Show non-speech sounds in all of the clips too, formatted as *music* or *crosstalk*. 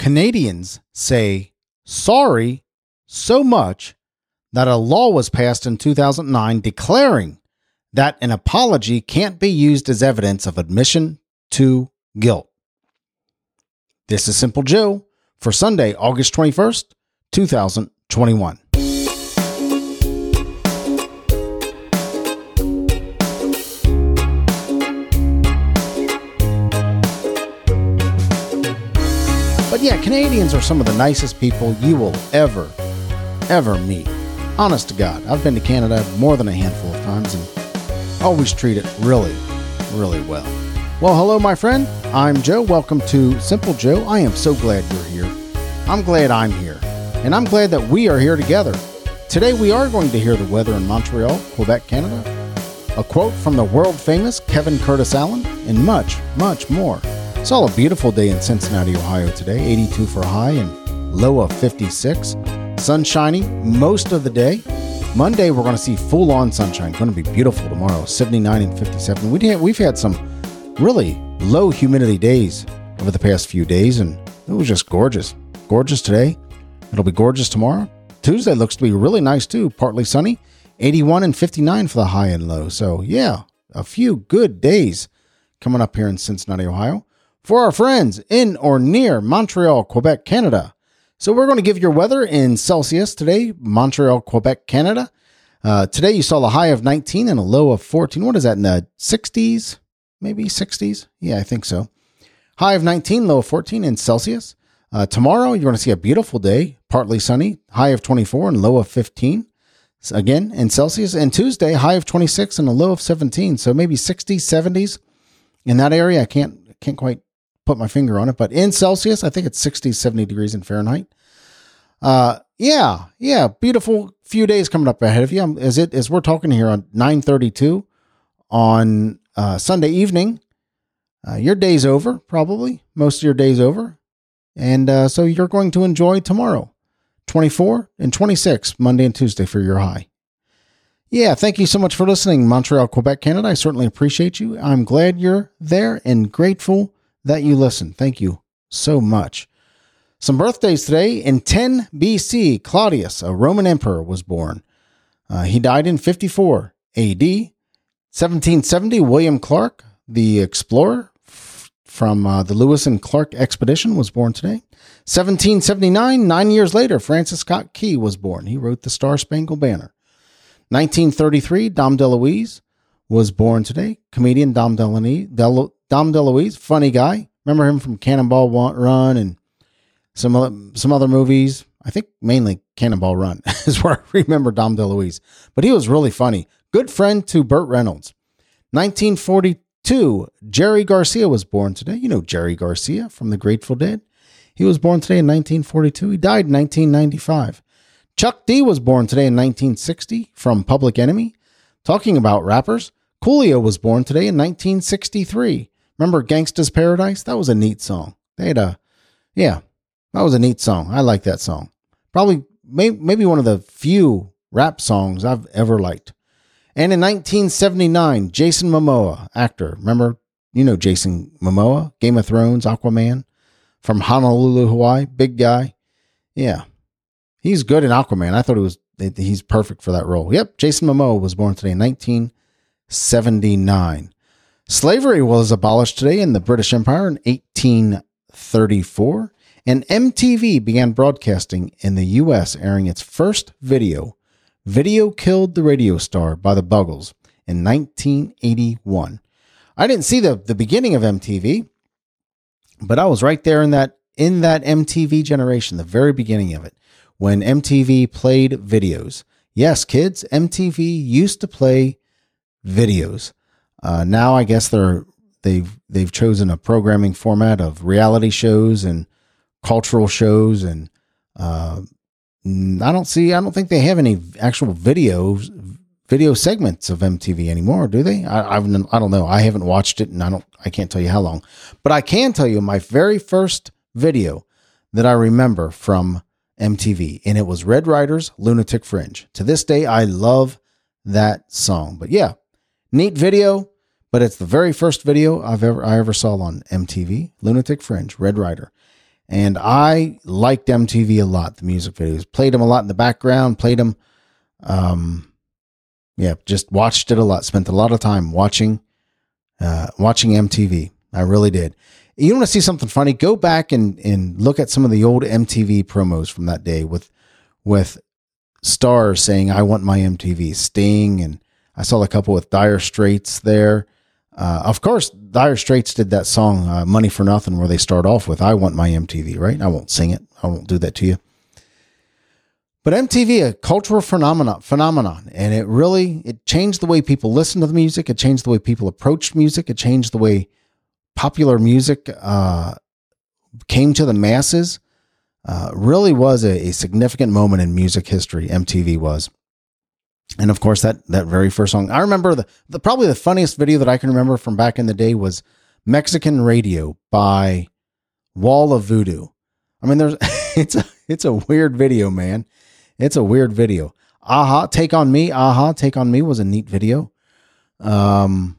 Canadians say sorry so much that a law was passed in 2009 declaring that an apology can't be used as evidence of admission to guilt. This is Simple Joe for Sunday, August 21st, 2021. But yeah, Canadians are some of the nicest people you will ever, ever meet. Honest to God, I've been to Canada more than a handful of times and always treat it really, really well. Well, hello, my friend. I'm Joe. Welcome to Simple Joe. I am so glad you're here. I'm glad I'm here. And I'm glad that we are here together. Today, we are going to hear the weather in Montreal, Quebec, Canada, a quote from the world famous Kevin Curtis Allen, and much, much more. It's all a beautiful day in Cincinnati, Ohio today. 82 for high and low of 56. Sunshiny most of the day. Monday, we're going to see full on sunshine. Going to be beautiful tomorrow, 79 and 57. We we've had some really low humidity days over the past few days, and it was just gorgeous. Gorgeous today. It'll be gorgeous tomorrow. Tuesday looks to be really nice too, partly sunny. 81 and 59 for the high and low. So, yeah, a few good days coming up here in Cincinnati, Ohio for our friends in or near Montreal, Quebec, Canada. So we're going to give your weather in Celsius today, Montreal, Quebec, Canada. Uh, today you saw the high of 19 and a low of 14. What is that in the 60s? Maybe 60s? Yeah, I think so. High of 19, low of 14 in Celsius. Uh, tomorrow you're going to see a beautiful day, partly sunny, high of 24 and low of 15. Again in Celsius. And Tuesday, high of 26 and a low of 17. So maybe 60s, 70s in that area. I can't can't quite put my finger on it, but in Celsius, I think it's 60, 70 degrees in Fahrenheit. Uh, yeah, yeah, beautiful few days coming up ahead of you. As it as we're talking here on 9:32 on uh, Sunday evening, uh, your day's over probably. Most of your day's over, and uh, so you're going to enjoy tomorrow, 24 and 26 Monday and Tuesday for your high. Yeah, thank you so much for listening, Montreal, Quebec, Canada. I certainly appreciate you. I'm glad you're there and grateful that you listen. Thank you so much. Some birthdays today. In 10 BC, Claudius, a Roman emperor, was born. Uh, he died in 54 AD. 1770, William Clark, the explorer f- from uh, the Lewis and Clark expedition, was born today. 1779, nine years later, Francis Scott Key was born. He wrote the Star Spangled Banner. 1933, Dom DeLuise was born today. Comedian Dom DeLuise, Dom DeLuise, funny guy. Remember him from Cannonball Run and some other, some other movies. I think mainly Cannonball Run *laughs* is where I remember Dom DeLuise. But he was really funny. Good friend to Burt Reynolds. 1942, Jerry Garcia was born today. You know Jerry Garcia from the Grateful Dead. He was born today in 1942. He died in 1995. Chuck D was born today in 1960 from Public Enemy. Talking about rappers, Coolio was born today in 1963. Remember Gangsta's Paradise? That was a neat song. They had a, yeah, that was a neat song. I like that song. Probably, may, maybe one of the few rap songs I've ever liked. And in 1979, Jason Momoa, actor, remember, you know Jason Momoa, Game of Thrones, Aquaman, from Honolulu, Hawaii, big guy. Yeah, he's good in Aquaman. I thought he was he's perfect for that role. Yep, Jason Momoa was born today in 1979. Slavery was abolished today in the British Empire in 1834, and MTV began broadcasting in the U.S., airing its first video, Video Killed the Radio Star by the Buggles, in 1981. I didn't see the, the beginning of MTV, but I was right there in that in that MTV generation, the very beginning of it, when MTV played videos. Yes, kids, MTV used to play videos. Uh, now I guess they're they've they've chosen a programming format of reality shows and cultural shows and uh, I don't see I don't think they have any actual videos video segments of MTV anymore, do they? I I've, I don't know. I haven't watched it and I don't I can't tell you how long. But I can tell you my very first video that I remember from MTV and it was Red Rider's Lunatic Fringe. To this day I love that song. But yeah, neat video but it's the very first video I've ever I ever saw on MTV, Lunatic Fringe, Red Rider. And I liked MTV a lot, the music videos. Played them a lot in the background, played them. Um, yeah, just watched it a lot. Spent a lot of time watching, uh, watching MTV. I really did. You want to see something funny? Go back and, and look at some of the old MTV promos from that day with, with stars saying, I want my MTV. Sting and I saw a couple with Dire Straits there. Uh, of course, Dire Straits did that song uh, "Money for Nothing," where they start off with "I want my MTV." Right? I won't sing it. I won't do that to you. But MTV, a cultural phenomenon, phenomenon, and it really it changed the way people listened to the music. It changed the way people approached music. It changed the way popular music uh, came to the masses. Uh, really was a, a significant moment in music history. MTV was and of course that that very first song. I remember the, the probably the funniest video that i can remember from back in the day was mexican radio by wall of voodoo. I mean there's *laughs* it's a it's a weird video man. It's a weird video. Aha take on me aha take on me was a neat video. Um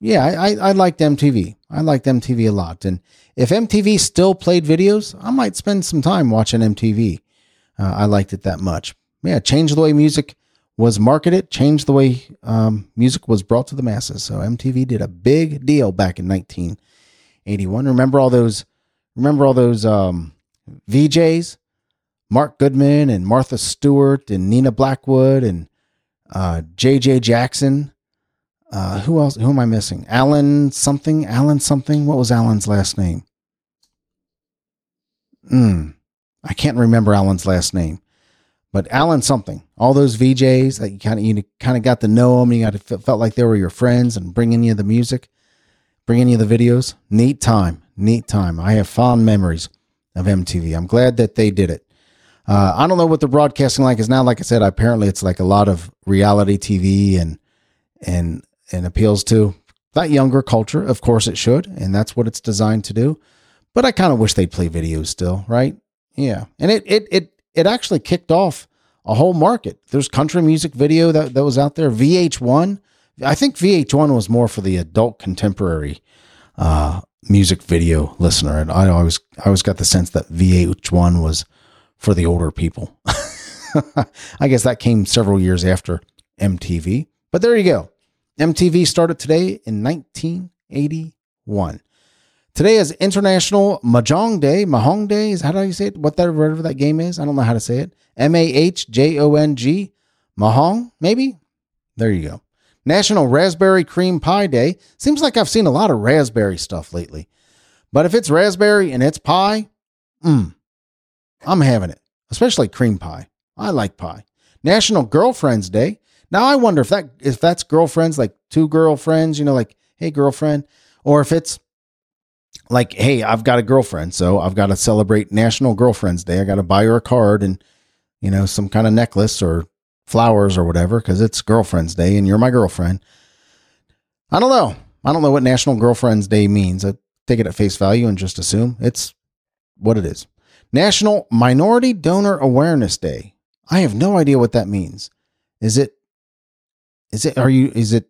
yeah i i, I liked mtv i liked mtv a lot. And if mtv still played videos i might spend some time watching mtv uh, i liked it that much. Yeah changed the way music was marketed, changed the way um, music was brought to the masses. So MTV did a big deal back in 1981. Remember all those? Remember all those um, VJs? Mark Goodman and Martha Stewart and Nina Blackwood and uh, JJ Jackson. Uh, who else? Who am I missing? Alan something. Alan something. What was Alan's last name? Hmm. I can't remember Alan's last name. But Alan something, all those VJs that you kind of you kind of got to know them, you got to felt like they were your friends and bringing you the music, bringing you the videos. Neat time, neat time. I have fond memories of MTV. I'm glad that they did it. Uh, I don't know what the broadcasting like is now. Like I said, apparently it's like a lot of reality TV and and and appeals to that younger culture. Of course, it should, and that's what it's designed to do. But I kind of wish they'd play videos still, right? Yeah, and it it it it actually kicked off a whole market. There's country music video that, that was out there. VH1, I think VH1 was more for the adult contemporary uh, music video listener, and I always I always got the sense that VH1 was for the older people. *laughs* I guess that came several years after MTV, but there you go. MTV started today in 1981. Today is International Mahjong Day. Mahjong Day is how do you say it? What that whatever that game is? I don't know how to say it. M A H J O N G. Mahjong, maybe. There you go. National Raspberry Cream Pie Day. Seems like I've seen a lot of raspberry stuff lately. But if it's raspberry and it's pie, mm, I'm having it. Especially cream pie. I like pie. National Girlfriends Day. Now I wonder if that if that's girlfriends, like two girlfriends, you know, like, hey girlfriend, or if it's like, hey, I've got a girlfriend, so I've got to celebrate National Girlfriends Day. I got to buy her a card and, you know, some kind of necklace or flowers or whatever because it's Girlfriend's Day and you're my girlfriend. I don't know. I don't know what National Girlfriends Day means. I take it at face value and just assume it's what it is. National Minority Donor Awareness Day. I have no idea what that means. Is it, is it, are you, is it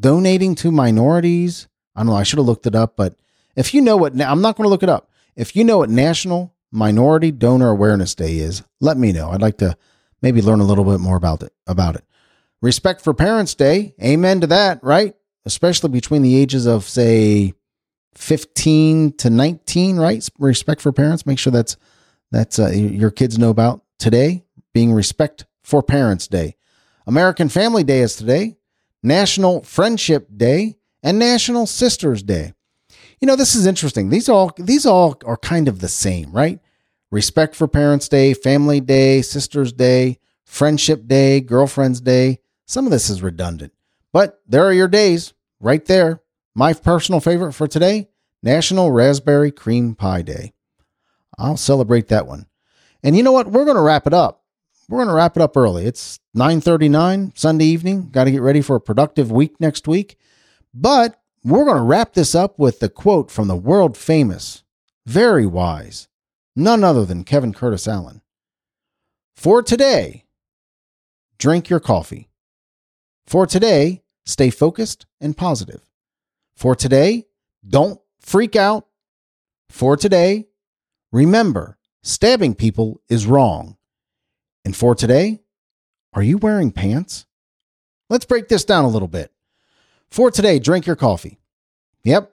donating to minorities? I don't know. I should have looked it up, but if you know what, I'm not going to look it up. If you know what National Minority Donor Awareness Day is, let me know. I'd like to maybe learn a little bit more about it. About it. Respect for Parents Day. Amen to that, right? Especially between the ages of say 15 to 19, right? Respect for parents. Make sure that's that's uh, your kids know about today. Being Respect for Parents Day. American Family Day is today. National Friendship Day and National Sisters Day. You know, this is interesting. These all these all are kind of the same, right? Respect for Parents Day, Family Day, Sisters Day, Friendship Day, Girlfriend's Day. Some of this is redundant, but there are your days right there. My personal favorite for today, National Raspberry Cream Pie Day. I'll celebrate that one. And you know what? We're going to wrap it up. We're going to wrap it up early. It's 9:39 Sunday evening. Got to get ready for a productive week next week. But we're going to wrap this up with the quote from the world famous, very wise, none other than Kevin Curtis Allen. For today, drink your coffee. For today, stay focused and positive. For today, don't freak out. For today, remember, stabbing people is wrong. And for today, are you wearing pants? Let's break this down a little bit. For today, drink your coffee. Yep.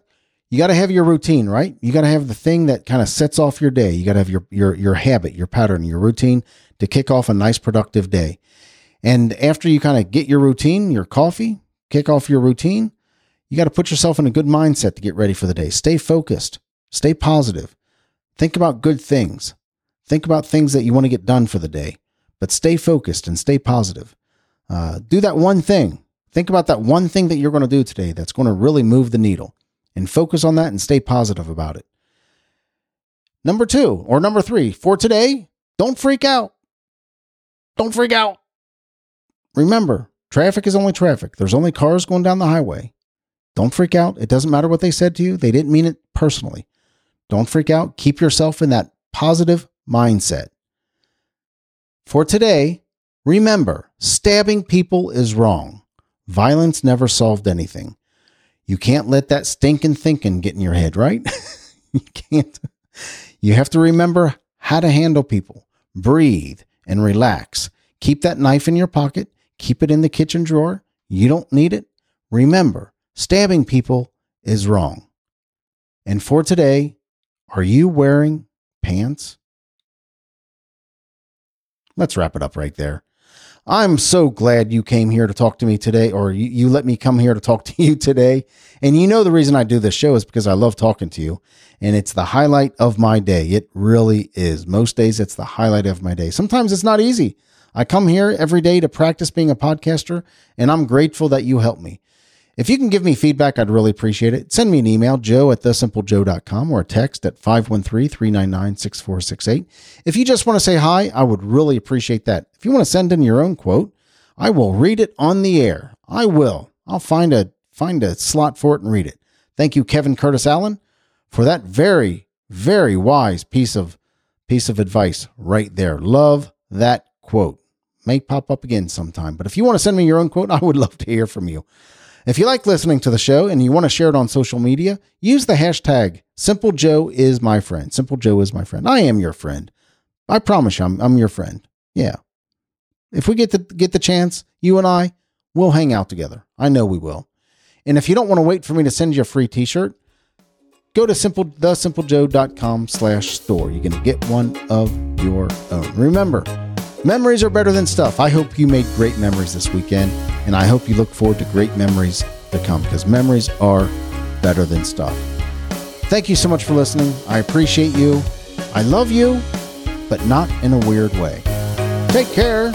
You got to have your routine, right? You got to have the thing that kind of sets off your day. You got to have your, your, your habit, your pattern, your routine to kick off a nice productive day. And after you kind of get your routine, your coffee, kick off your routine, you got to put yourself in a good mindset to get ready for the day. Stay focused, stay positive. Think about good things. Think about things that you want to get done for the day, but stay focused and stay positive. Uh, do that one thing. Think about that one thing that you're going to do today that's going to really move the needle and focus on that and stay positive about it. Number two, or number three, for today, don't freak out. Don't freak out. Remember, traffic is only traffic. There's only cars going down the highway. Don't freak out. It doesn't matter what they said to you, they didn't mean it personally. Don't freak out. Keep yourself in that positive mindset. For today, remember stabbing people is wrong. Violence never solved anything. You can't let that stinking thinking get in your head, right? *laughs* you can't. You have to remember how to handle people. Breathe and relax. Keep that knife in your pocket. Keep it in the kitchen drawer. You don't need it. Remember, stabbing people is wrong. And for today, are you wearing pants? Let's wrap it up right there. I'm so glad you came here to talk to me today, or you, you, let me come here to talk *laughs* to you today. And you know, the reason I do this show is because I love talking to you. And it's the highlight of my day. It really is. Most days, it's the highlight of my day. Sometimes it's not easy. I come here every day to practice being a podcaster, and I'm grateful that you help me. If you can give me feedback, I'd really appreciate it. Send me an email, joe at thesimplejoe.com, or a text at 513 399 6468. If you just want to say hi, I would really appreciate that. If you want to send in your own quote, I will read it on the air. I will. I'll find a find a slot for it and read it. Thank you, Kevin Curtis Allen, for that very, very wise piece of piece of advice right there. Love that quote. May pop up again sometime. But if you want to send me your own quote, *laughs* I would love to hear from you. If you like listening to the show and you want to share it on social media, use the hashtag Simple Joe is my friend. Simple Joe is my friend. I am your friend. I promise you, I'm, I'm your friend. Yeah. If we get to get the chance, you and I, we'll hang out together. I know we will. And if you don't want to wait for me to send you a free t-shirt, go to simple thesimplejoe.com slash store. You can get one of your own. Remember, Memories are better than stuff. I hope you made great memories this weekend, and I hope you look forward to great memories to come because memories are better than stuff. Thank you so much for listening. I appreciate you. I love you, but not in a weird way. Take care.